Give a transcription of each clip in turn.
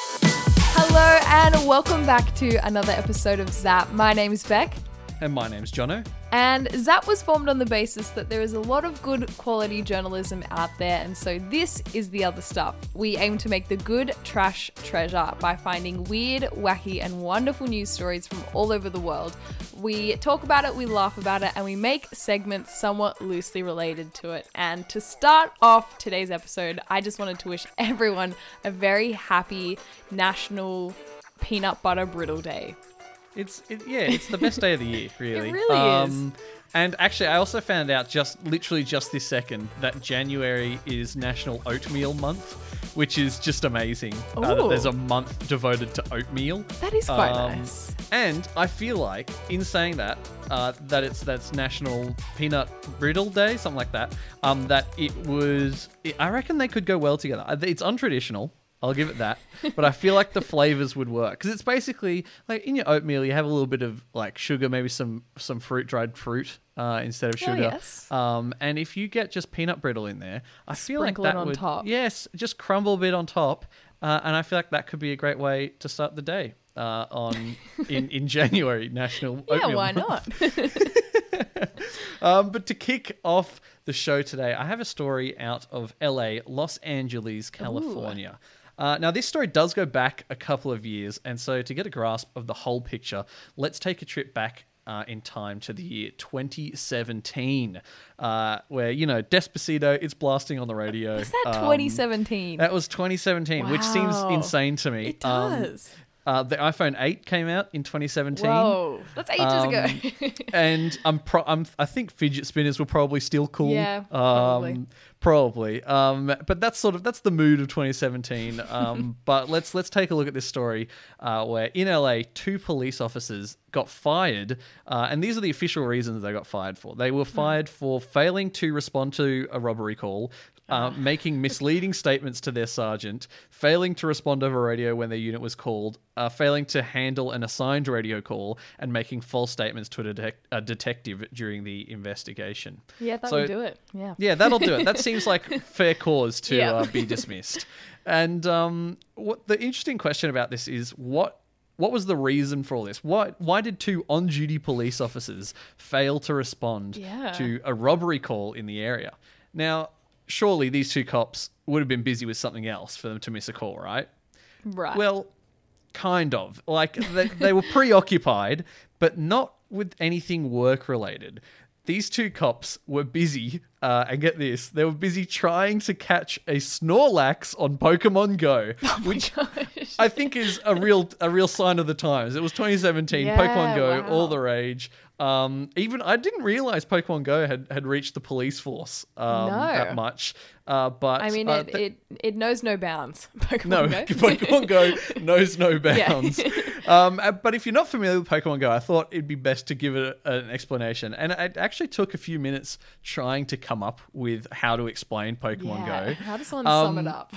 Hello and welcome back to another episode of Zap. My name is Bec. And my name's Jono. And Zap was formed on the basis that there is a lot of good quality journalism out there, and so this is the other stuff. We aim to make the good trash treasure by finding weird, wacky, and wonderful news stories from all over the world. We talk about it, we laugh about it, and we make segments somewhat loosely related to it. And to start off today's episode, I just wanted to wish everyone a very happy National Peanut Butter Brittle Day. It's it, yeah, it's the best day of the year, really. Um, really is. And actually, I also found out just literally just this second that January is National Oatmeal Month, which is just amazing. Uh, that there's a month devoted to oatmeal. That is quite Um, nice. And I feel like, in saying that, uh, that it's that's National Peanut Brittle Day, something like that. Um, that it was. It, I reckon they could go well together. It's untraditional. I'll give it that, but I feel like the flavors would work because it's basically like in your oatmeal you have a little bit of like sugar, maybe some some fruit, dried fruit uh, instead of sugar. Oh, sugar. yes. Um, and if you get just peanut brittle in there, I feel like Sprinkle it that on would top. yes, just crumble a bit on top, uh, and I feel like that could be a great way to start the day uh, on in in January National Yeah, Oatmeal why Month. not? Um, but to kick off the show today, I have a story out of LA, Los Angeles, California. Uh, now, this story does go back a couple of years, and so to get a grasp of the whole picture, let's take a trip back uh, in time to the year 2017, uh, where, you know, Despacito, it's blasting on the radio. Is that Um, 2017? That was 2017, which seems insane to me. it Um, does. Uh, the iPhone 8 came out in 2017. Whoa, that's ages Um, ago. and I'm, pro- I'm I think fidget spinners were probably still cool. Yeah, probably. Um, probably. Um, but that's sort of that's the mood of 2017. Um, but let's let's take a look at this story uh, where in LA two police officers got fired, uh, and these are the official reasons they got fired for. They were Hmm. fired for failing to respond to a robbery call. Uh, making misleading statements to their sergeant, failing to respond over radio when their unit was called, uh, failing to handle an assigned radio call, and making false statements to a, detec- a detective during the investigation. yeah, that so- do it. Yeah. Yeah, that'll do it. That seems like fair cause to Yeah. uh, be dismissed. And um, what the interesting question about this is what what was the reason for all this? Why why did two on-duty police officers fail to respond Yeah. to a robbery call in the area? Now, surely these two cops would have been busy with something else for them to miss a call, right? Right. Well, kind of. Like they, they were preoccupied, but not with anything work related. These two cops were busy, uh, and get this, they were busy trying to catch a Snorlax on Pokemon Go, which Gosh. I think is a real a real sign of the times. It was 2017, Yeah, Pokemon Go, wow. all the rage. Um, even I didn't realize Pokemon Go had, had reached the police force um, No. that much. Uh, but I mean, uh, it, th- it it knows no bounds. Pokemon no, Go. Pokemon Go knows no Yeah. bounds. um, uh, but if you're not familiar with Pokemon Go, I thought it'd be best to give it a, an explanation. And it actually took a few minutes trying to come up with how to explain Pokemon yeah. Go. How does someone sum Um, it up?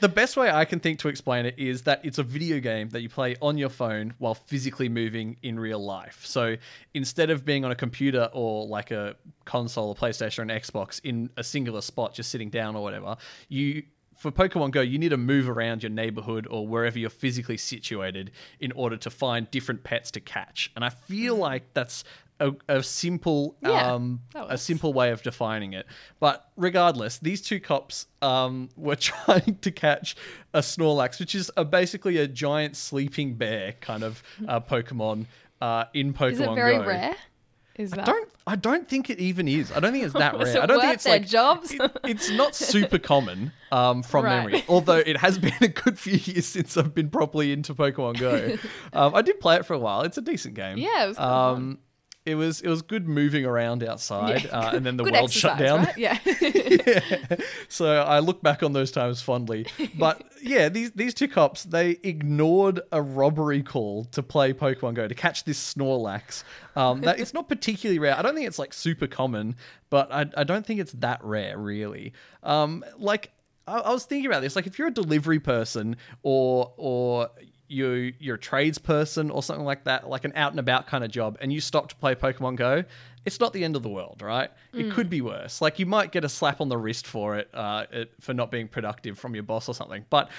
The best way I can think to explain it is that it's a video game that you play on your phone while physically moving in real life. So instead of being on a computer or like a console, a PlayStation, or an Xbox in a singular spot, just sitting down or whatever, you for Pokemon Go, you need to move around your neighborhood or wherever you're physically situated in order to find different pets to catch. And I feel mm. like that's a, a simple Yeah, um, a simple way of defining it. But regardless, these two cops um, were trying to catch a Snorlax, which is a, basically a giant sleeping bear kind of uh, Pokemon uh, in Pokemon Is it very Go. rare? Is that? Don't I don't think it even is. I don't think it's that rare. I don't think it's like jobs? it- it's not super common um, from Right. memory. Although it has been a good few years since I've been properly into Pokemon Go. um, I did play it for a while. It's a decent game. Yeah, it was um, it was it was good moving around outside, Yeah. uh, and then the Good world shut down. right? Yeah. Yeah. So I look back on those times fondly. But yeah, these these two cops they ignored a robbery call to play Pokemon Go to catch this Snorlax. Um, that it's not particularly rare. I don't think it's like super common, but I, I don't think it's that rare really. Um, like I, I was thinking about this. Like if you're a delivery person or or you you're a tradesperson or something like that, like an out and about kind of job, and you stop to play Pokemon Go, it's not the end of the world, right? It could be worse. Like you might get a slap on the wrist for it, uh, it for not being productive from your boss or something. But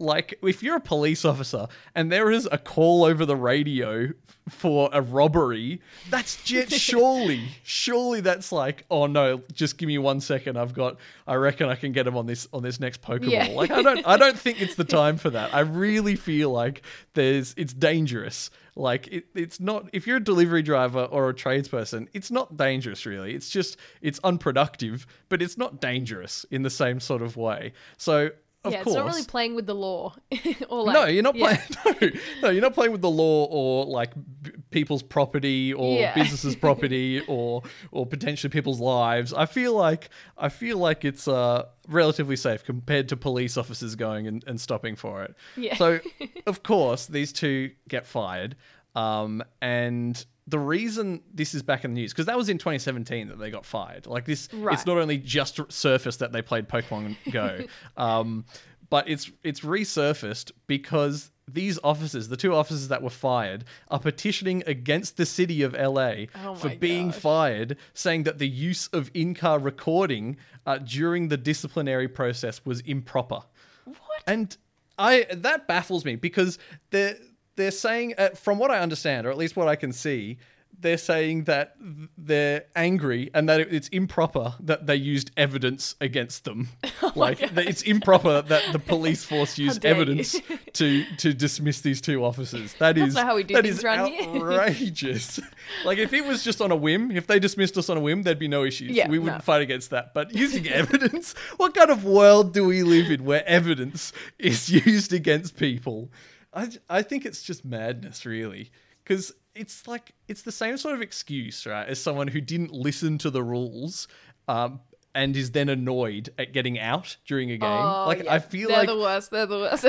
like if you're a police officer and there is a call over the radio for a robbery, that's just surely, surely that's like, oh no, just give me one second. I've got, I reckon I can get him on this on this next Pokemon. Yeah. Like I don't, I don't think it's the time for that. I really feel like there's, it's dangerous. Like it, it's not. If you're a delivery driver or a tradesperson, it's not dangerous really. It's just it's unproductive, but it's not dangerous in the same sort of way. So of yeah, course, it's not really playing with the law. or like, no, you're not yeah. playing. No, no, you're not playing with the law or like b- people's property or Yeah. businesses' property or or potentially people's lives. I feel like I feel like it's uh relatively safe compared to police officers going and, and stopping for it. Yeah. So of course these two get fired, um, and. The reason this is back in the news because that was in 2017 that they got fired. Like this, Right. it's not only just surfaced that they played Pokemon Go, um, but it's it's resurfaced because these officers, the two officers that were fired, are petitioning against the city of LA Oh for being gosh. fired, saying that the use of in-car recording uh, during the disciplinary process was improper. What? And I that baffles me because they're they're saying, uh, from what I understand, or at least what I can see, they're saying that they're angry and that it's improper that they used evidence against them. like it's improper that the police force used dare you. evidence to to dismiss these two officers. That is not how we do that is outrageous. like if it was just on a whim, if they dismissed us on a whim, there'd be no issues. Yeah, we wouldn't no. fight against that. But using evidence, what kind of world do we live in where evidence is used against people? I, I think it's just madness, really. Because it's like, it's the same sort of excuse, right, as someone who didn't listen to the rules um, and is then annoyed at getting out during a game. Oh, like, yeah. I feel like they're like. the worst. They're the worst.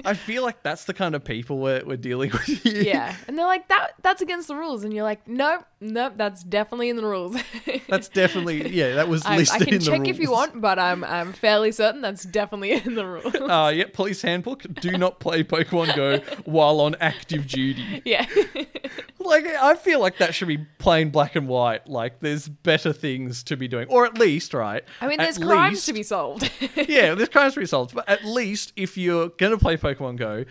I feel like that's the kind of people we're, we're dealing with here. yeah, and they're like that. That's against the rules, and you're like, nope, nope. That's definitely in the rules. That's definitely yeah. That was I, listed I can in the check if you want, but I'm I'm fairly certain that's definitely in the rules. Uh, yeah, police handbook. Do not play Pokemon Go while on active duty. yeah. Like, I feel like that should be plain black and white. Like, there's better things to be doing, or at least, right? I mean, there's crimes least- to be solved. yeah, there's crimes to be solved. But at least if you're gonna play Pokemon Go,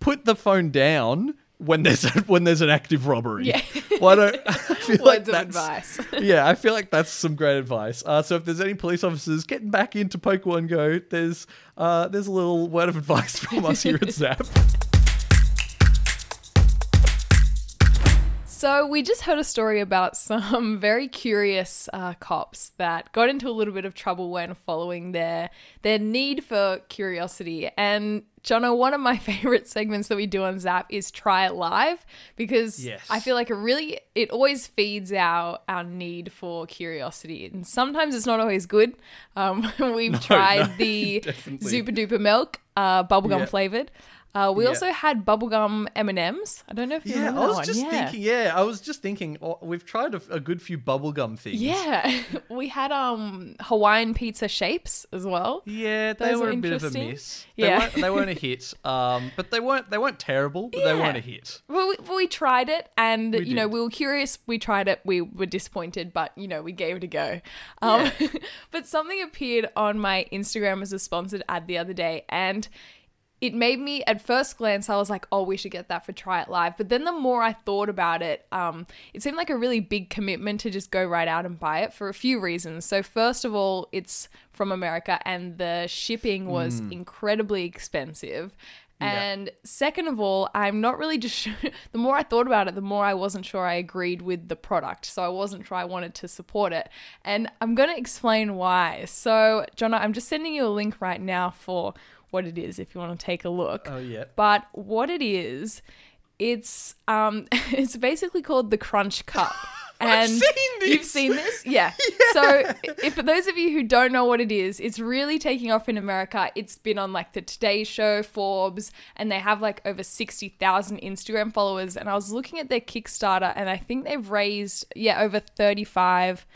put the phone down when there's a, when there's an active robbery. Yeah. Why don't I feel like of that's advice. yeah, I feel like that's some great advice. Uh, so if there's any police officers getting back into Pokemon Go, there's uh, there's a little word of advice from us here at Zap. So we just heard a story about some very curious uh, cops that got into a little bit of trouble when following their their need for curiosity. And Jono, one of my favorite segments that we do on Zap is try it live because Yes. I feel like it really it always feeds our our need for curiosity, and sometimes it's not always good. Um, we've tried no, the. Super Duper Milk, uh, bubblegum Yeah. flavored. Uh, we Yeah. also had bubblegum M and M's. I don't know if you Yeah, remember I that was one. just yeah. thinking. Yeah, I was just thinking. Oh, we've tried a, a good few bubblegum things. Yeah, we had um Hawaiian pizza shapes as well. Yeah, they Those were were a bit of a miss. They Yeah. weren't, they weren't a hit. Um, but they weren't they weren't terrible. But they weren't a hit. Well, we, we tried it, and We you know we were curious. We tried it. We were disappointed, but you know we gave it a go. Um, but something appeared on my Instagram as a sponsored ad the other day, and it made me at first glance I was like, oh, we should get that for try it live. But then the more I thought about it, um, it seemed like a really big commitment to just go right out and buy it for a few reasons. So first of all, it's from America, and the shipping was incredibly expensive. And second of all, I'm not really just sure. The more I thought about it, the more I wasn't sure I agreed with the product. So I wasn't sure I wanted to support it. And I'm going to explain why. So, Jono, I'm just sending you a link right now for what it is if you want to take a look. Oh yeah. But what it is, it's um it's basically called the Crunch Cup. And seen you've seen this? Yeah. So if for those of you who don't know what it is, it's really taking off in America. It's been on like the Today Show, Forbes, and they have like over 60,000 Instagram followers. And I was looking at their Kickstarter and I think they've raised, yeah, over 35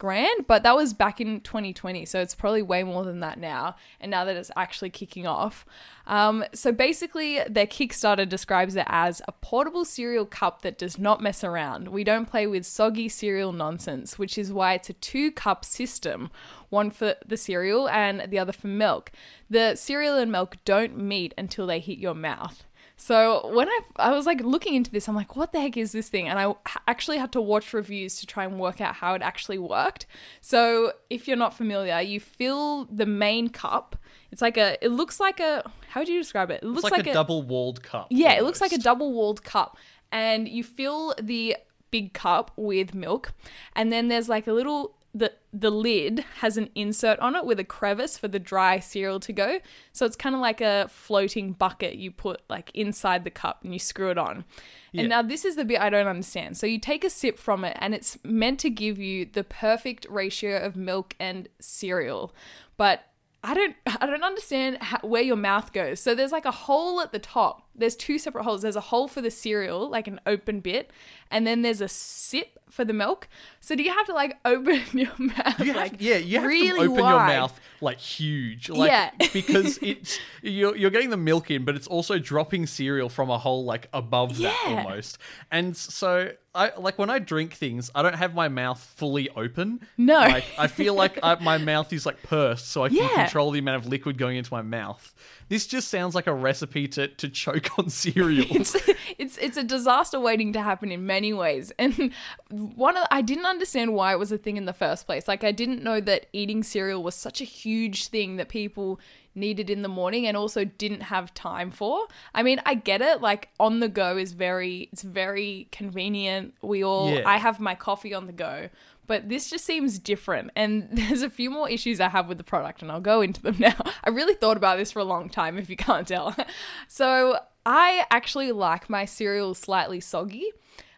grand, but that was back in 2020, so it's probably way more than that now. And now that it's actually kicking off, um, so basically, their Kickstarter describes it as a portable cereal cup that does not mess around. We don't play with soggy cereal nonsense, which is why it's a two cup system one for the cereal and the other for milk. The cereal and milk don't meet until they hit your mouth. So when I I was like looking into this, I'm like, what the heck is this thing? And I actually had to watch reviews to try and work out how it actually worked. So if you're not familiar, you fill the main cup. It's like a. It looks like a. How would you describe it? It looks It's like, a, double-walled cup. yeah, it looks like a double-walled cup, and you fill the big cup with milk, and then there's like a little the the lid has an insert on it with a crevice for the dry cereal to go. So it's kind of like a floating bucket you put like inside the cup and you screw it on. Yeah. And now this is the bit I don't understand. So you take a sip from it and it's meant to give you the perfect ratio of milk and cereal. But I don't I don't understand how, where your mouth goes. So there's like a hole at the top. There's two separate holes. There's a hole for the cereal, like an open bit, and then there's a sip for the milk. So do you have to like open your mouth You have, like yeah, you have really to open your mouth like huge, like Yeah. because it's you're you're getting the milk in, but it's also dropping cereal from a hole like above that almost. And so I like when I drink things, I don't have my mouth fully open. No. like I feel like I, my mouth is like pursed, so I can Yeah. control the amount of liquid going into my mouth. This just sounds like a recipe to to choke on cereal. it's it's it's a disaster waiting to happen in many ways and one of i didn't understand why it was a thing in the first place like i didn't know that eating cereal was such a huge thing that people needed in the morning and also didn't have time for. I mean i get it like on the go is very it's very convenient. We all Yeah. i have my coffee on the go but this just seems different. And there's a few more issues i have with the product and i'll go into them now. I really thought about this for a long time if you can't tell. So i actually like my cereal slightly soggy.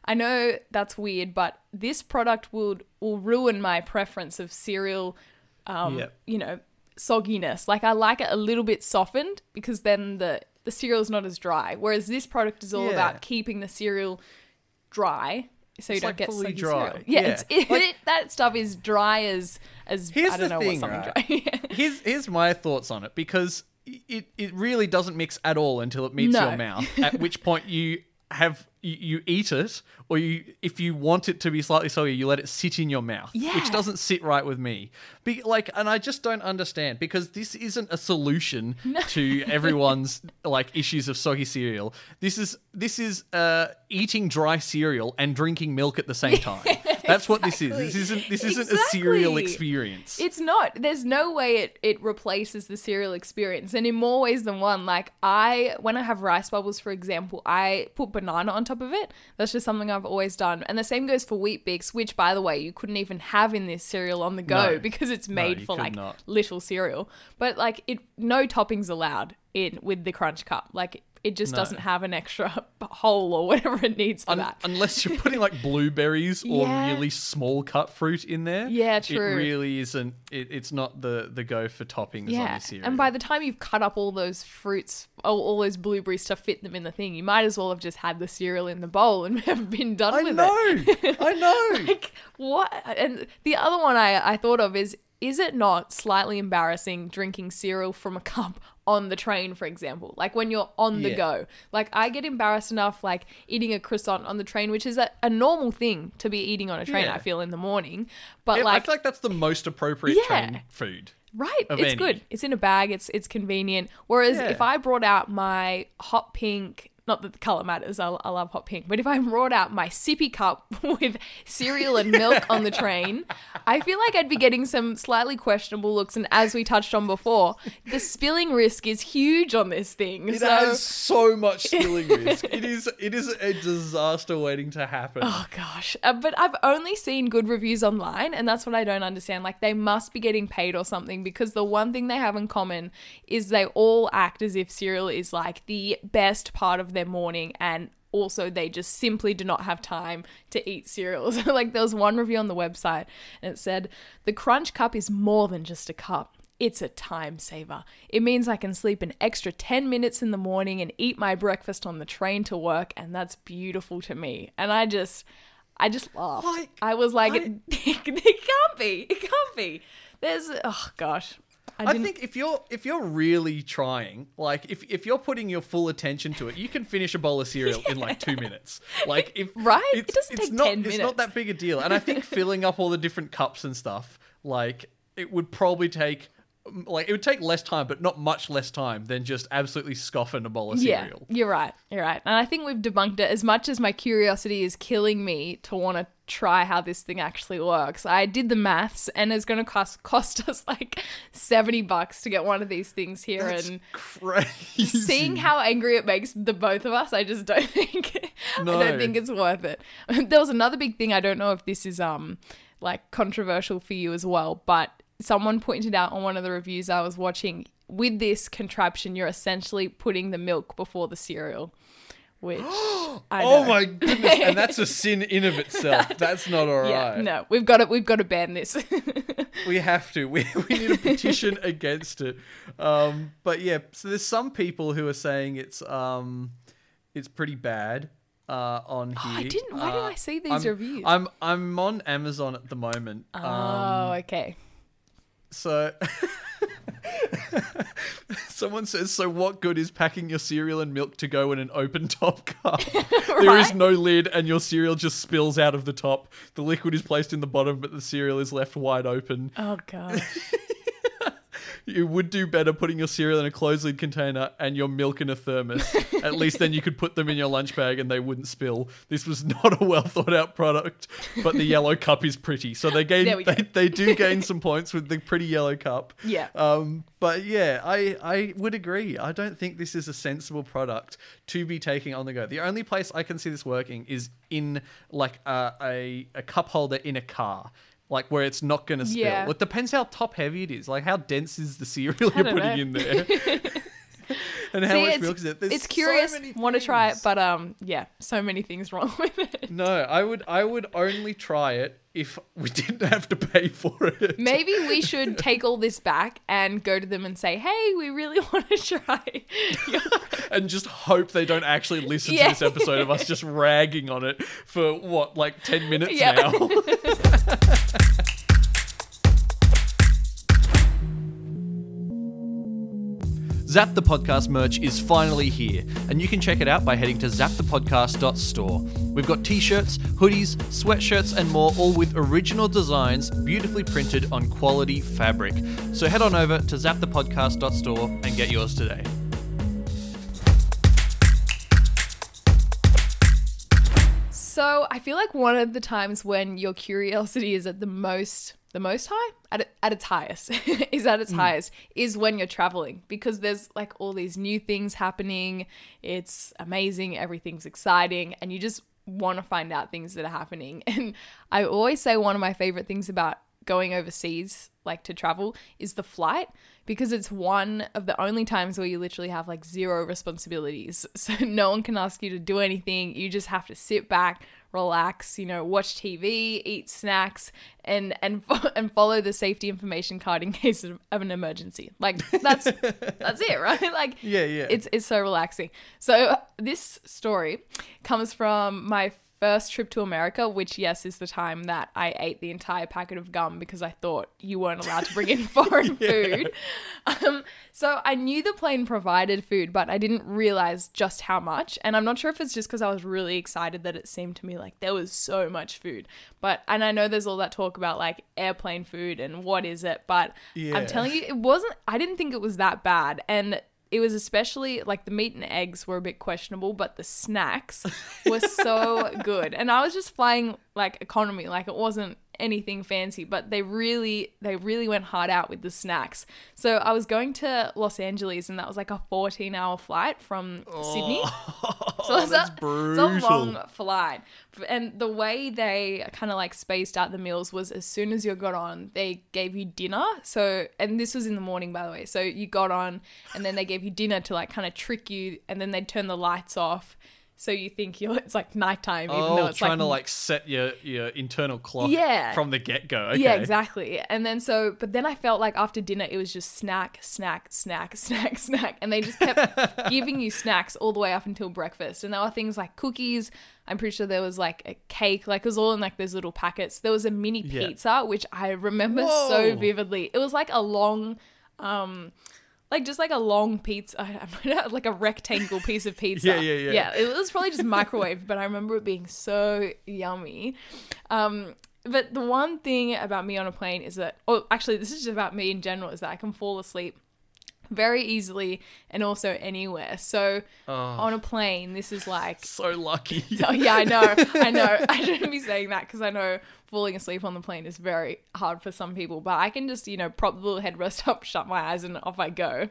I know that's weird but this product would will ruin my preference of cereal um, Yep. you know sogginess like i like it a little bit softened because then the the cereal's not as dry whereas this product is all Yeah. about keeping the cereal dry so you It's don't like get fully soggy dry. cereal. Yeah, Yeah. it's it, Like- that stuff is dry as as Here's I don't the know thing, what something right? dry. here's here's my thoughts on it because it it really doesn't mix at all until it meets No. your mouth. At which point you have you, you eat it, or you if you want it to be slightly soggy, you let it sit in your mouth, Yeah. which doesn't sit right with me. Be, like, and I just don't understand because this isn't a solution to everyone's like issues of soggy cereal. This is this is uh, eating dry cereal and drinking milk at the same time. That's what this is. This isn't this isn't a cereal experience. It's not. There's no way it, it replaces the cereal experience. And in more ways than one, like I, when I have rice bubbles, for example, I put banana on top of it. That's just something I've always done. And the same goes for Weet-Bix, which, by the way, you couldn't even have in this cereal on the go No. because it's made you for like not. little cereal. But like it, no toppings allowed in with the Crunch Cup. Like it just No. doesn't have an extra hole or whatever it needs for Un- that. unless you're putting like blueberries or Yeah. really small cut fruit in there. Yeah, true. It really isn't. It, it's not the the go for toppings on Yeah, your cereal. and by the time you've cut up all those fruits, all, all those blueberries to fit them in the thing, you might as well have just had the cereal in the bowl and have been done I with know, it. I know. like what? And the other one I I thought of is is it not slightly embarrassing drinking cereal from a cup on the train, for example? Like when you're on the Yeah. go. Like I get embarrassed enough like eating a croissant on the train, which is a, a normal thing to be eating on a train. Yeah. I feel in the morning, but I like I feel like that's the most appropriate Yeah. train food. Right, it's any. good. It's in a bag. It's it's convenient. Whereas Yeah. if I brought out my hot pink, not that the color matters, I, I love hot pink, but if I brought out my sippy cup with cereal and milk on the train, I feel like I'd be getting some slightly questionable looks. And as we touched on before, the spilling risk is huge on this thing. It so, has so much spilling risk. It is it is a disaster waiting to happen. Oh gosh. Uh, but I've only seen good reviews online, and that's what I don't understand. Like, they must be getting paid or something because the one thing they have in common is they all act as if cereal is like the best part of their morning and also they just simply do not have time to eat cereals. like there was one review on the website and it said the crunch cup is more than just a cup. It's a time saver. It means I can sleep an extra 10 minutes in the morning and eat my breakfast on the train to work, and that's beautiful to me. And I just, I just laughed. Like, I was like, I- it, it can't be. It can't be. There's oh gosh. I I think if you're if you're really trying, like if if you're putting your full attention to it, you can finish a bowl of cereal in like two minutes. Like if Right? It doesn't it's take not 10 it's not that big a deal. And I think filling up all the different cups and stuff, like it would probably take like it would take less time, but not much less time than just absolutely scoffing a bowl of yeah, cereal. you're right. You're right. And I think we've debunked it as much as my curiosity is killing me to want to try how this thing actually works. I did the maths and it's going to cost cost us like 70 bucks to get one of these things here That's and crazy. seeing how angry it makes the both of us, I just don't think no. I don't think it's worth it. There was another big thing. I don't know if this is um like controversial for you as well, but someone pointed out on one of the reviews I was watching. With this contraption, you're essentially putting the milk before the cereal, which I Oh my goodness, and that's a sin in of itself. That's not all right. Yeah, no, we've got to we've got to ban this. We have to. We, we need a petition against it. Um, but yeah, so there's some people who are saying it's um, it's pretty bad uh, on here. I didn't- why did Uh, I see these I'm- reviews? I'm I'm on Amazon at the moment. Um, oh, okay. So someone says, "So what good is packing your cereal and milk to go in an open top cup? There is no lid, and your cereal just spills out of the top. The liquid is placed in the bottom, but the cereal is left wide open. Oh god. You would do better putting your cereal in a closed lid container and your milk in a thermos. At least then you could put them in your lunch bag and they wouldn't spill. This was not a well thought out product, but the yellow cup is pretty. So they gain go. they, they do gain some points with the pretty yellow cup. Yeah. Um, but yeah, I, I would agree. I don't think this is a sensible product to be taking on the go. The only place I can see this working is in like a, a, a cup holder in a car. Like where it's not going to spill. Yeah. It depends how top heavy it is. Like how dense is the cereal you're putting know. in there, and how See, much it's, milk is it? There's it's curious. many Want to try it, but um, yeah, so many things wrong with it. no, I would I would only try it if we didn't have to pay for it. Maybe we should take all this back and go to them and say, "Hey, we really want to try." and just hope they don't actually listen Yeah. to this episode of us just ragging on it for what, like 10 minutes Yeah. now. Zap the Podcast merch is finally here, and you can check it out by heading to zapthepodcast.store. We've got t shirts, hoodies, sweatshirts, and more, all with original designs beautifully printed on quality fabric. So head on over to zapthepodcast.store and get yours today. so I feel like one of the times when your curiosity is at the most, the most high, at at its highest, is at its mm. highest, is when you're traveling. Because there's like all these new things happening. It's amazing, everything's exciting, and you just want to find out things that are happening. And I always say one of my favorite things about going overseas, like to travel, is the flight because it's one of the only times where you literally have like zero responsibilities. So no one can ask you to do anything. You just have to sit back, relax, you know, watch TV, eat snacks, and and fo- and follow the safety information card in case of, of an emergency. Like that's that's it, right? Like Yeah, yeah. it's it's so relaxing. So this story comes from my first trip to America, which yes is the time that I ate the entire packet of gum because I thought you weren't allowed to bring in foreign food. Um, so I knew the plane provided food, but I didn't realize just how much. And I'm not sure if it's just because I was really excited that it seemed to me like there was so much food. But and I know there's all that talk about like airplane food and what is it, but Yeah. I'm telling you, it wasn't. I didn't think it was that bad, and it was especially like the meat and eggs were a bit questionable, but the snacks were so good. And I was just flying like economy, like it wasn't anything fancy, but they really they really went hard out with the snacks. So I was going to Los Angeles and that was like a 14 hour flight from Sydney. Oh, so it's Oh, that's a, brutal. It's a long flight. And the way they kind of like spaced out the meals was as soon as you got on, they gave you dinner. So, and this was in the morning, by the way. So you got on and then they gave you dinner to like kind of trick you and then they'd turn the lights off so you think you're it's like nighttime, even oh, though it's trying like to like set your your internal clock Yeah. from the get go. Okay. Yeah, exactly. And then so, but then I felt like after dinner, it was just snack, snack, snack, snack, snack. And they just kept giving you snacks all the way up until breakfast. And there were things like cookies. I'm pretty sure there was like a cake, like it was all in like those little packets. There was a mini Yeah. pizza, which I remember Whoa. so vividly. It was like a long, um, like just like a long pizza, I don't know, like a rectangle piece of pizza. Yeah, yeah, yeah. Yeah, it was probably just microwave, but I remember it being so yummy. Um, but the one thing about me on a plane is that, oh, actually, this is just about me in general, is that I can fall asleep very easily and also anywhere. So Oh, on a plane, this is like so lucky. Oh, yeah, I know. I know. I shouldn't be saying that because I know falling asleep on the plane is very hard for some people, but I can just, you know, prop the little headrest up, shut my eyes, and off I go.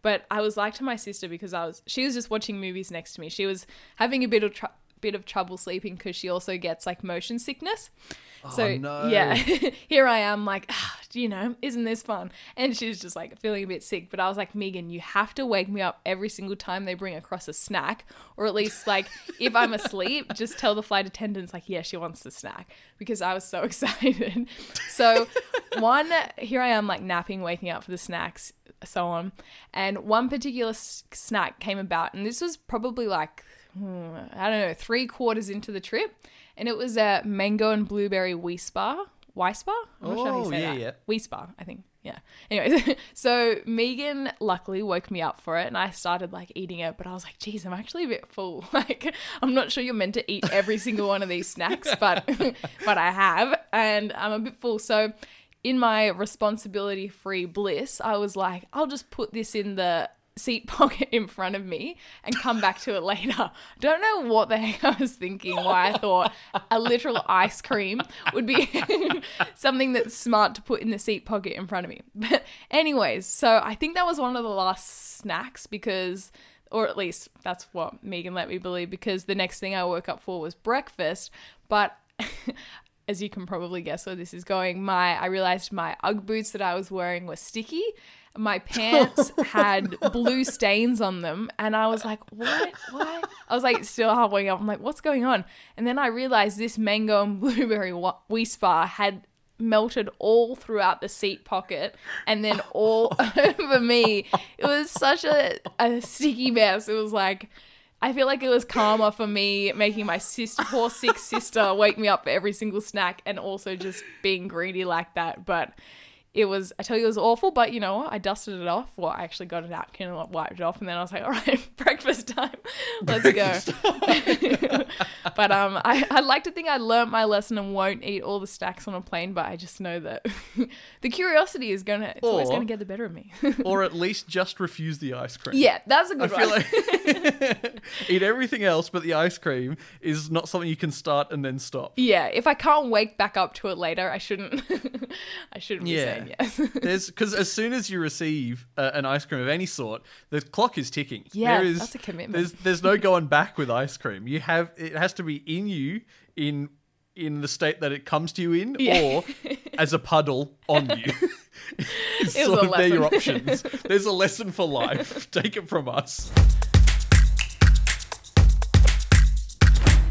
But I was like to my sister because I was, she was just watching movies next to me. She was having a bit of, tr- bit of trouble sleeping because she also gets like motion sickness. So Oh, no. yeah, here I am like, ah, you know, isn't this fun? And she's just like feeling a bit sick. But I was like, Megan, you have to wake me up every single time they bring across a snack, or at least like if I'm asleep, just tell the flight attendants like, yeah, she wants the snack because I was so excited. So one, here I am like napping, waking up for the snacks, so on, and one particular s- snack came about, and this was probably like Hmm, I don't know, three quarters into the trip, and it was a mango and blueberry Weis bar. Weisbar? I'm not sure how you Oh, say yeah, that. yeah. Weis bar, I think. Yeah. Anyways, so Megan luckily woke me up for it, and I started like eating it, but I was like, geez, I'm actually a bit full. Like, I'm not sure you're meant to eat every single one of these snacks, but but I have, and I'm a bit full. So in my responsibility free bliss, I was like, I'll just put this in the seat pocket in front of me and come back to it later. Don't know what the heck I was thinking, why I thought a literal ice cream would be something that's smart to put in the seat pocket in front of me. But anyways, so I think that was one of the last snacks because or at least that's what Megan let me believe because the next thing I woke up for was breakfast, but as you can probably guess where this is going, my I realized my UGG boots that I was wearing were sticky. My pants oh, had blue stains on them, and I was like, "What? Why?" I was like, still halfway up. I'm like, "What's going on?" And then I realized this mango and blueberry wa- Weis bar had melted all throughout the seat pocket and then all over me. It was such a, a sticky mess. It was like I feel like it was karma for me making my sister, poor sick sister, wake me up for every single snack and also just being greedy like that. But it was, I tell you, it was awful. But you know what? I dusted it off. Well, I actually got a napkin and wiped it off. And then I was like, all right, breakfast time. Let's go. but um, I, I'd like to think I learnt my lesson and won't eat all the stacks on a plane. But I just know that the curiosity is going to, it's always going to get the better of me. or at least just refuse the ice cream. yeah, that's a I good feel one. like eat everything else, but the ice cream is not something you can start and then stop. Yeah, if I can't wake back up to it later, I shouldn't. I shouldn't be Yeah. yes. There's because as soon as you receive uh, an ice cream of any sort, the clock is ticking. Yeah, there is, that's a commitment. There's there's no going back with ice cream. You have it has to be in you in in the state that it comes to you in, Yeah. or as a puddle on you. Sort of they're your options. There's a lesson for life. Take it from us.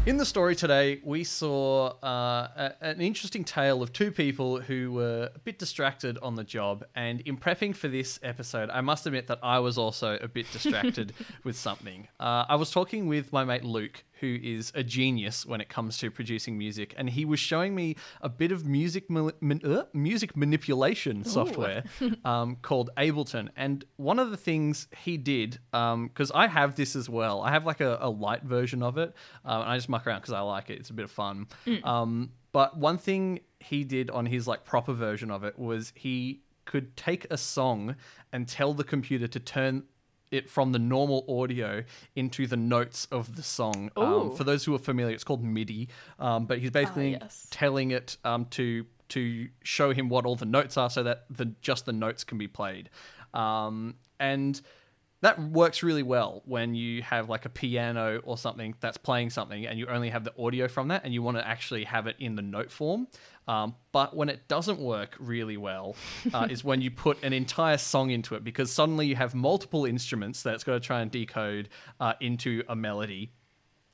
In the story today, we saw uh, a- an interesting tale of two people who were a bit distracted on the job. And in prepping for this episode, I must admit that I was also a bit distracted with something. Uh, I was talking with my mate Luke, who is a genius when it comes to producing music, and he was showing me a bit of music man- uh, music manipulation software um, called Ableton. And one of the things he did, because I have this as well, I have like a, a light version of it, um, and I just muck around because I like it. It's a bit of fun. Um, but one thing he did on his like proper version of it was he could take a song and tell the computer to turn it from the normal audio into the notes of the song. Um, for those who are familiar, it's called MIDI. Um, but he's basically yes. telling it um, to to show him what all the notes are, so that the just the notes can be played. Um, and that works really well when you have like a piano or something that's playing something and you only have the audio from that and you want to actually have it in the note form. Um, but when it doesn't work really well uh, is when you put an entire song into it because suddenly you have multiple instruments that's got to try and decode uh, into a melody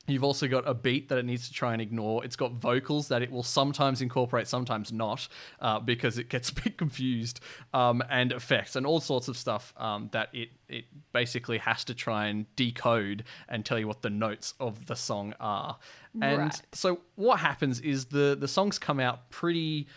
You've also got a beat that it needs to try and ignore. It's got vocals that it will sometimes incorporate, sometimes not, uh, because it gets a bit confused, um, and effects and all sorts of stuff um, that it it basically has to try and decode and tell you what the notes of the song are. And Right. so what happens is the the songs come out pretty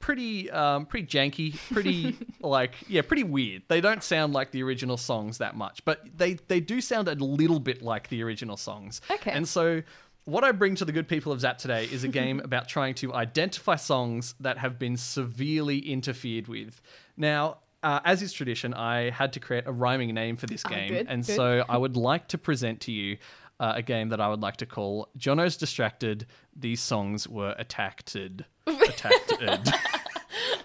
pretty um pretty janky pretty like yeah pretty weird they don't sound like the original songs that much but they they do sound a little bit like the original songs Okay. and so what I bring to the good people of Zap today is a game about trying to identify songs that have been severely interfered with. Now, uh, as is tradition, I had to create a rhyming name for this game, Ah, good, and good. so I would like to present to you uh, a game that I would like to call Jono's Distracted. These songs were attacked. Attacked.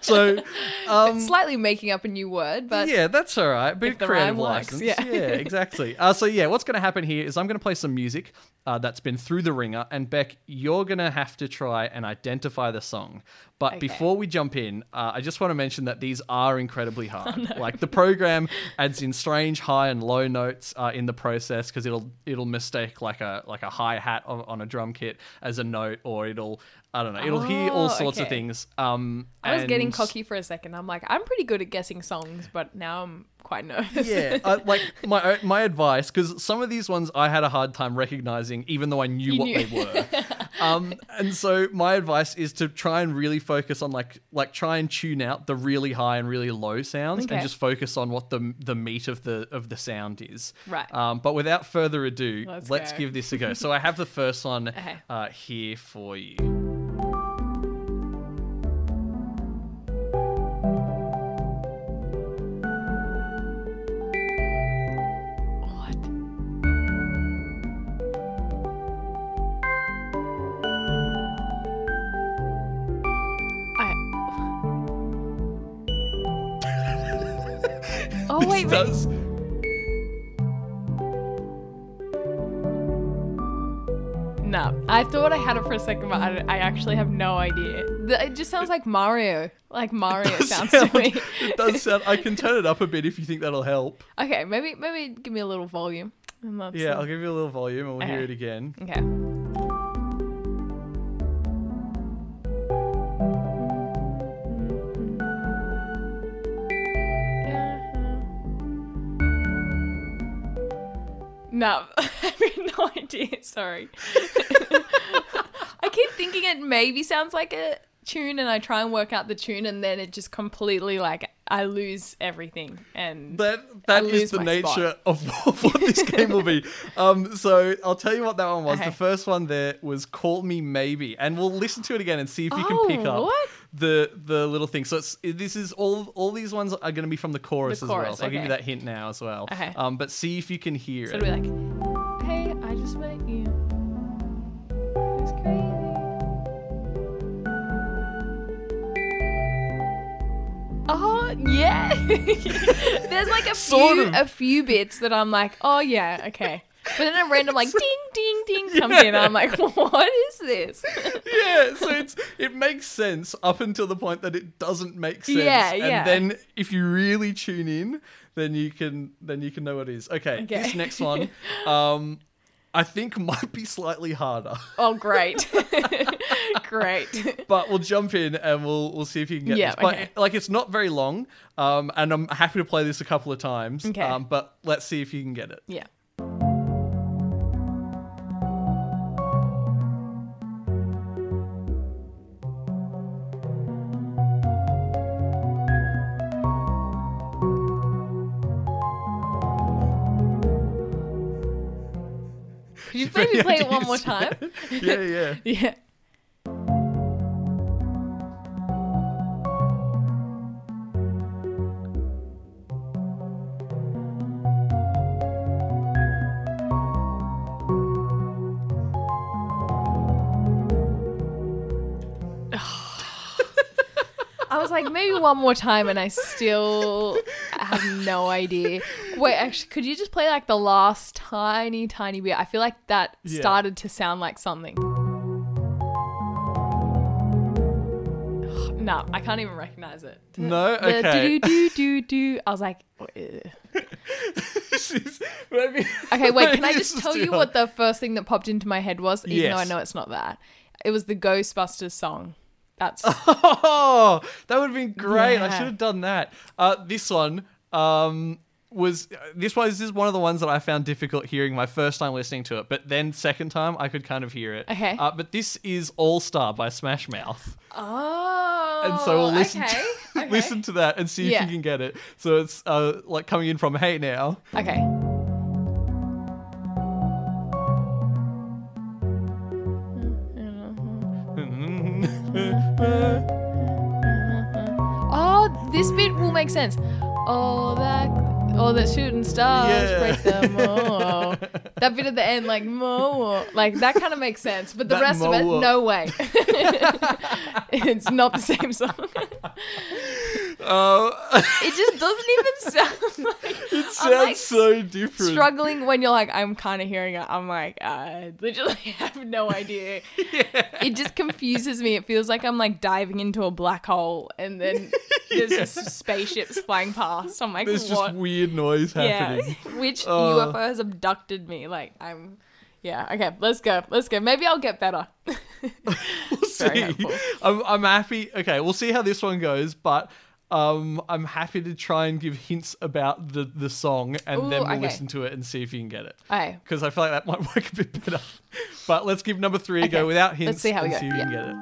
So, um, Slightly making up a new word, but yeah, that's all right. Bit if of the creative rhyme works, license. yeah. exactly. Uh, so yeah, what's going to happen here is I'm going to play some music uh, that's been through the ringer, and Bec, you're going to have to try and identify the song. But Okay. before we jump in, uh, I just want to mention that these are incredibly Oh, hard. Like the program adds in strange high and low notes uh, in the process because it'll it'll mistake like a like a hi hat on, on a drum kit as a note, or it'll I don't know, it'll hear all Oh, sorts of things. Um, I was getting cocky for a second. I'm like, I'm pretty good at guessing songs, but now I'm quite nervous. yeah, I, like my my advice because some of these ones I had a hard time recognizing, even though I knew You what knew. they were. um, and so my advice is to try and really focus on like like try and tune out the really high and really low sounds, Okay. and just focus on what the the meat of the of the sound is. Right. Um, but without further ado, Let's let's, give this a go. So I have the first one Okay. uh, here for you. This wait, wait. does- No, I thought I had it for a second, but I, I actually have no idea. It just sounds like Mario. Like Mario sounds to me. it does sound. I can turn it up a bit if you think that'll help. Okay, maybe maybe give me a little volume. And that's, Yeah, I'll give you a little volume and we'll hear it again. Okay. No, I have no idea. Sorry. I keep thinking it maybe sounds like a tune, and I try and work out the tune, and then it just completely like I lose everything. And That lose is the nature spot. of, what this game will be. Um, so I'll tell you what that one was. Okay. The first one there was "Call Me Maybe," and we'll listen to it again and see if you can pick Oh, up what? The the little thing. So it's, this is all all these ones are going to be from the chorus, as well. chorus, So I'll give you that hint now as well. Okay. Um, but see if you can hear so it. it'll be like, "Hey, I just met you. It's crazy." Oh yeah, there's like a Sort few of. a few bits that I'm like, oh yeah, okay. But then a random like ding ding ding comes in, and I'm like, what is this? yeah, so it's it makes sense up until the point that it doesn't make sense. Yeah, and yeah. then if you really tune in, then you can then you can know what it is. Okay, Okay. this next one, um, I think might be slightly harder, Oh great, great. but we'll jump in and we'll we'll see if you can get Yeah, this. But okay. like it's not very long, um, and I'm happy to play this a couple of times. Okay. Um, but let's see if you can get it. Yeah. Could you maybe play it one more time? yeah, yeah. Yeah. I was like, maybe one more time, and I still have no idea. Wait, actually, could you just play like the last tiny, tiny bit? I feel like that Yeah. started to sound like something. No, I can't even recognize it. No? The Okay. do do do do. I was like, is- maybe- okay, wait. Can I just tell you what the first thing that popped into my head was? Even though I know it's not that. It was the Ghostbusters song. That's Oh, that would have been great. I should have done that. Uh, this one um, was this was this is one of the ones that I found difficult hearing my first time listening to it, but then second time I could kind of hear it. Okay. Uh, but this is All Star by Smash Mouth, oh. and so we'll listen okay. to, okay. listen to that and see Yeah. if you can get it. So it's uh, like coming in from Hey Now. Okay. Oh, this bit will make sense. Oh, that, oh, that shooting stars Yeah. break them all. that bit at the end, like more, like that kind of makes sense. But the That rest of it, no way. it's not the same song. Uh, It just doesn't even sound like. it sounds like so different. struggling when you're like, I'm kind of hearing it. I'm like, I literally have no idea. It just confuses me. It feels like I'm like diving into a black hole and then there's just spaceships flying past. I'm like, There's what? just weird noise happening. yeah. Which Oh. UFO has abducted me? Like, I'm. Yeah, okay, let's go. Let's go. Maybe I'll get better. We'll see. I'm, I'm happy. Okay, we'll see how this one goes, but um, I'm happy to try and give hints about the, the song and Ooh, then we'll okay. listen to it and see if you can get it. Okay. Because I feel like that might work a bit better. But let's give number three a Okay, go without hints let's see how we and go. see if you can get it.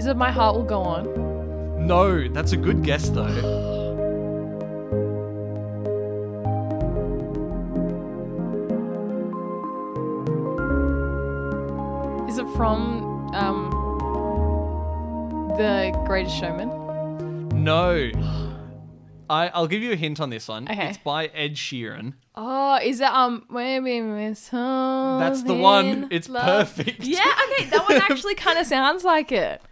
Is it My Heart Will Go On? No, that's a good guess though. From um, The Greatest Showman? No. I, I'll give you a hint on this one. Okay. It's by Ed Sheeran. Oh, is it um maybe Miss That's the one. It's perfect. Yeah, okay, that one actually kind of sounds like it.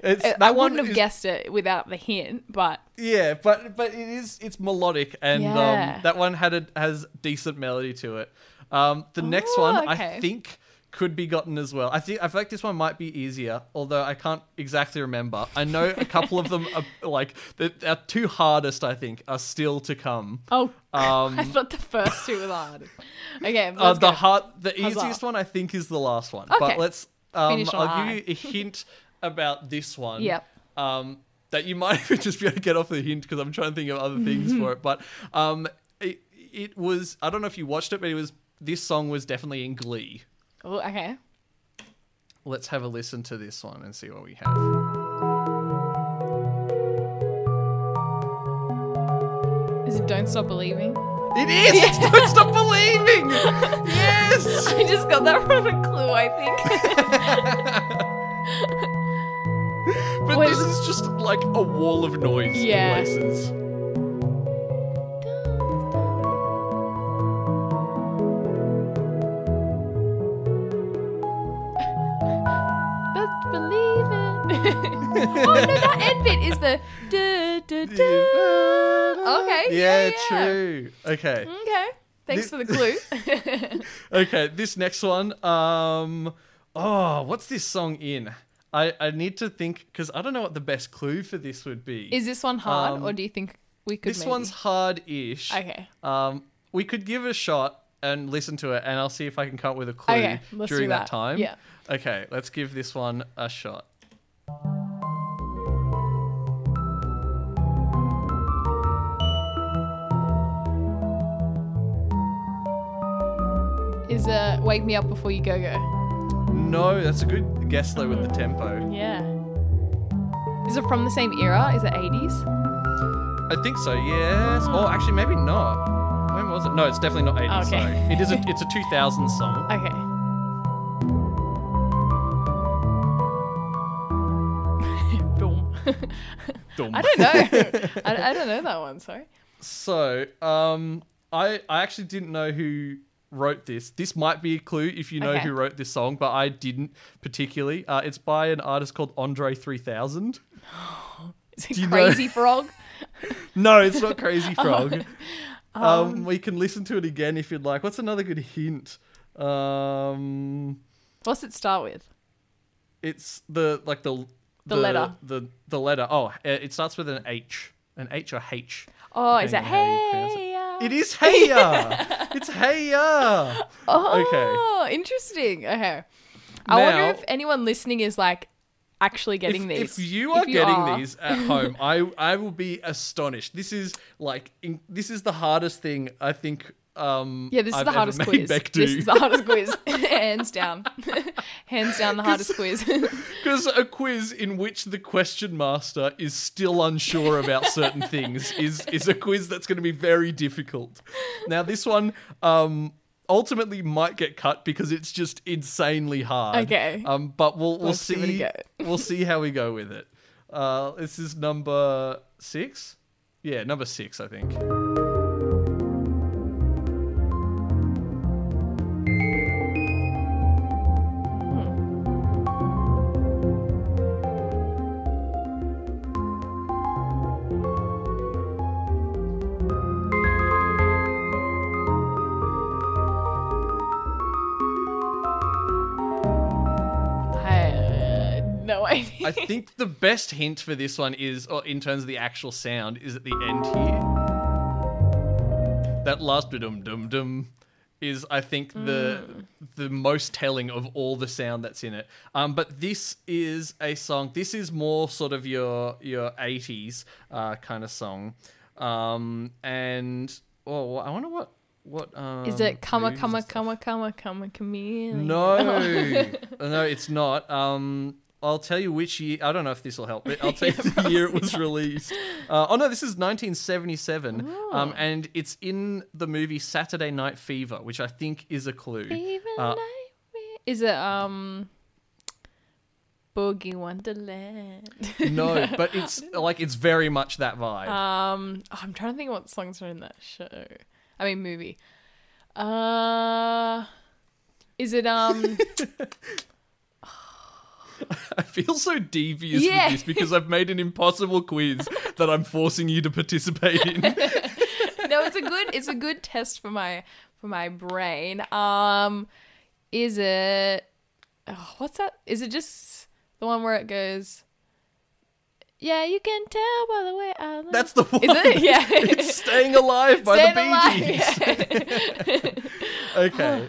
It's, I- that I wouldn't have is- guessed it without the hint, but Yeah, but but it is it's melodic and Yeah. um, that one had a has decent melody to it. Um, the next one okay. I think could be gotten as well. I think I feel like this one might be easier, although I can't exactly remember. I know a couple of them are like the our two hardest. I think are still to come. oh, Um, I thought the first two were the hardest. Okay, Uh, the hard, the Huzzah. easiest one I think is the last one. Okay. But let's. Um, Finish I'll give you a hint about this one. Yep. Um, that you might even just be able to get off the hint because I'm trying to think of other things for it. But um, it, it was. I don't know if you watched it, but it was. This song was definitely in Glee. Oh, okay. Let's have a listen to this one and see what we have. Is it Don't Stop Believing? It is. It's Don't Stop Believing. yes. I just got that from a clue, I think. But Wait, this is just like a wall of noise Yeah. in places. oh no, that end bit is the duh, duh, duh. Okay. Yeah, Yeah, yeah. true. Okay. Okay. Thanks for the clue. Okay, this next one. Um oh, what's this song in? I, I need to think because I don't know what the best clue for this would be. is this one hard, Um, or do you think we could? this maybe- one's hard-ish. okay. Um, we could give it a shot and listen to it, and I'll see if I can come up with a clue Okay, during that. that. time. Yeah. Okay, let's give this one a shot. Is uh, "Wake Me Up Before You Go Go"? No, that's a good guess though with the tempo. Yeah. Is it from the same era? Is it 80s? I think so. Yes. Oh, actually, maybe not. When was it? No, it's definitely not 80s. Okay. Sorry. It is. A, it's a 2000 song. Okay. Boom. Dum. I don't know. I, I don't know that one. Sorry. So, um, I I actually didn't know who wrote this. This might be a clue if you know Okay. who wrote this song, but I didn't particularly. Uh, it's by an artist called Andre 3000. Is it you know- Crazy Frog? no, it's not Crazy Frog. Um, we can listen to it again if you'd like. What's another good hint? Um, What's it start with? it's the like the The letter. the the letter. Oh, uh, it starts with an H, an H or H. Oh, is that Depending on how you pronounce it. hey? It is Hey Ya. it's Hey Ya. Oh, interesting. Okay. I wonder if anyone listening is like actually getting if, these. if you are If you getting are- these at home, I I will be astonished. This is like in, this is the hardest thing I think. Um, yeah, this is I've the hardest quiz. This is the hardest quiz, hands down, hands down the hardest quiz. Because a quiz in which the question master is still unsure about certain things is is a quiz that's going to be very difficult. Now, this one um, ultimately might get cut because it's just insanely hard. Okay. Um, but we'll we'll Let's give it a see we'll see how we go with it. Uh, this is number six. Yeah, number six, I think. I think the best hint for this one is, or in terms of the actual sound, is at the end here. That last dum dum dum is, I think, the the most telling of all the sound that's in it. Um, but this is a song. This is more sort of your your eighties uh, kind of song. Um, and oh, I wonder what what um, Is it come movies come and stuff. come come come chameleon? No, no, it's not. Um, I'll tell you which year. I don't know if this will help, but I'll tell you the year it was released. Uh, oh no, this is 1977, um, and it's in the movie Saturday Night Fever, which I think is a clue. Even Uh, nightmare- Is it um Boogie Wonderland? No, but it's like it's very much that vibe. Um, oh, I'm trying to think what songs are in that show. I mean, movie. Uh, is it um? I feel so devious Yeah. with this because I've made an impossible quiz that I'm forcing you to participate in. no, it's a good. It's a good test for my for my brain. Um, is it? Oh, what's that? Is it just the one where it goes? Yeah, you can tell by the way I look. That's the one. Is it? Yeah. it's Staying Alive by Staying the Bee Gees. alive. Okay.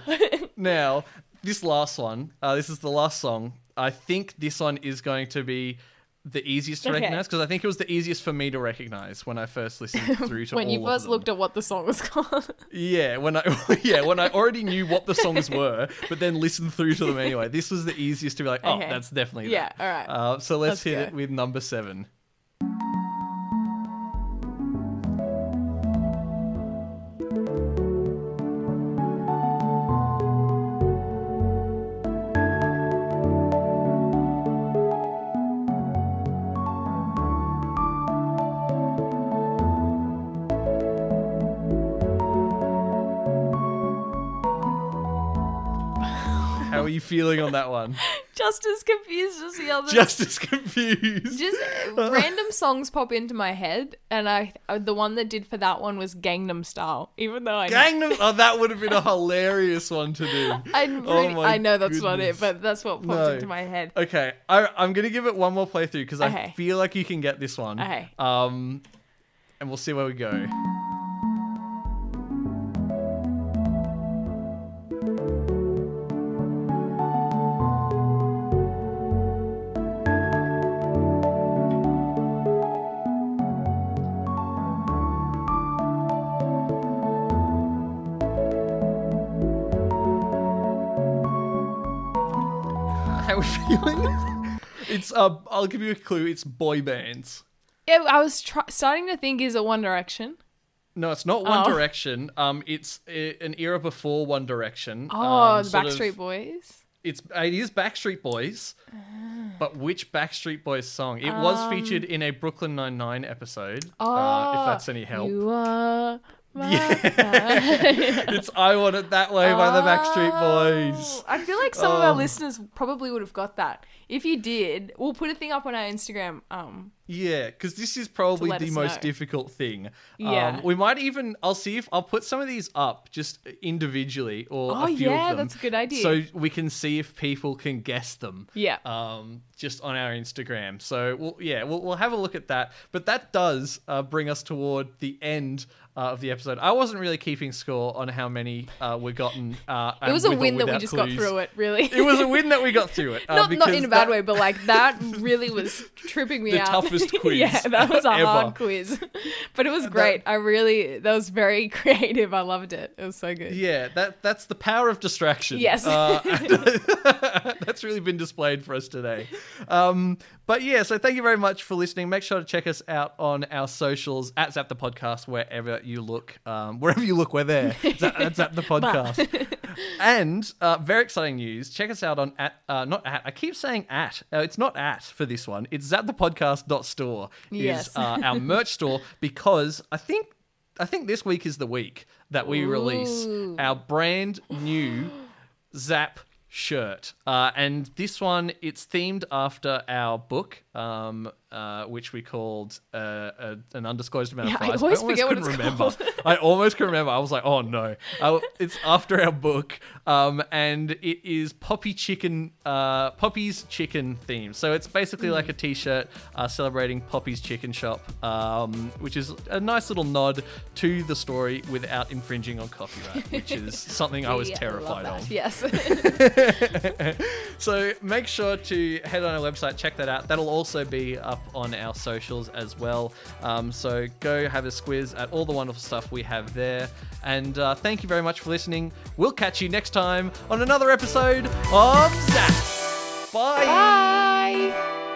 now, this last one, uh, this is the last song. I think this one is going to be the easiest to Okay. recognize because I think it was the easiest for me to recognize when I first listened through to when all you first looked at what the song was called. Yeah, when I yeah when I already knew what the songs were, but then listened through to them anyway. This was the easiest to be like, oh, Okay. that's definitely Yeah, that. all right. Uh, so let's Let's hit go. it with number seven. Feeling on that one? Just as confused as the other. Just as confused. Just random songs pop into my head, and I uh, the one that did for that one was Gangnam Style. Even though I Gangnam. Oh, that would have been a hilarious one to do. I'm Oh I know that's not it, but that's what popped No. into my head. Okay, I, I'm gonna give it one more playthrough because I feel like you can get this one. Okay. Um, and we'll see where we go. Feeling? it's uh, I'll give you a clue. It's boy bands. Yeah, I was try- starting to think, is it One Direction? No, it's not One Oh. Direction. Um, it's uh, an era before One Direction. Oh, um, the sort of- Backstreet Boys. It's it is Backstreet Boys, Ah. but which Backstreet Boys song? It was featured in a Brooklyn Nine Nine episode. Um, Oh, uh, if that's any help. You are Yeah. it's "I Want It That Way" by the Backstreet Boys. Oh, I feel like some of our Oh. listeners probably would have got that. If you did, we'll put a thing up on our Instagram um Yeah, because this is probably the most know. difficult thing. Yeah. Um, we might even, I'll see if, I'll put some of these up just individually or Oh, a few yeah, of them. that's a good idea. So we can see if people can guess them. Yeah. Um, just on our Instagram. So we'll, yeah, we'll, we'll have a look at that. But that does uh, bring us toward the end uh, of the episode. I wasn't really keeping score on how many uh, we gotten. Uh, It was a win that we just got through it, really. It was a win that we got through it. uh, not, not in a bad that- way, but like that really was tripping me The out. toughest quiz yeah, that was a ever. hard quiz, but it was great. I really that was very creative. I loved it. It was so good. Yeah, that that's the power of distraction. Yes. Uh, that's really been displayed for us today. Um, but yeah, so thank you very much for listening. Make sure to check us out on our socials at Zap the Podcast wherever you look. Um, wherever you look, we're there. Zap, at Zap the Podcast. And uh, very exciting news. Check us out on at uh, not at. I keep saying at. Uh, it's not at for this one. It's zapthepodcast.store store is uh, our merch store because I think I think this week is the week that we release our brand new Zap shirt. Uh, and this one, it's themed after our book, um, uh, which we called uh, a, an undisclosed amount Yeah, of I fries. always almost forget what couldn't it's remember. called. I almost can remember. I was like, oh no. Uh, it's after our book, um, and it is Poppy Chicken, uh, Poppy's Chicken theme. So it's basically like a t-shirt uh, celebrating Poppy's Chicken Shop, um, which is a nice little nod to the story without infringing on copyright, which is something I was terrified of. Yes. So make sure to head on our website, check that out. That'll also be up on our socials as well. Um, so go have a squiz at all the wonderful stuff we have there. And uh, thank you very much for listening. We'll catch you next time on another episode of Zap. Bye. Bye.